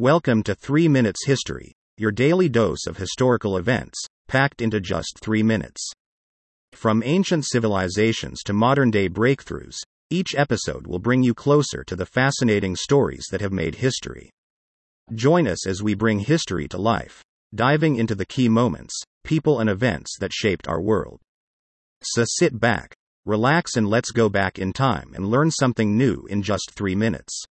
Welcome to 3 Minutes History, your daily dose of historical events, packed into just 3 minutes. From ancient civilizations to modern day breakthroughs, each episode will bring you closer to the fascinating stories that have made history. Join us as we bring history to life, diving into the key moments, people, and events that shaped our world. So sit back, relax, and let's go back in time and learn something new in just 3 minutes.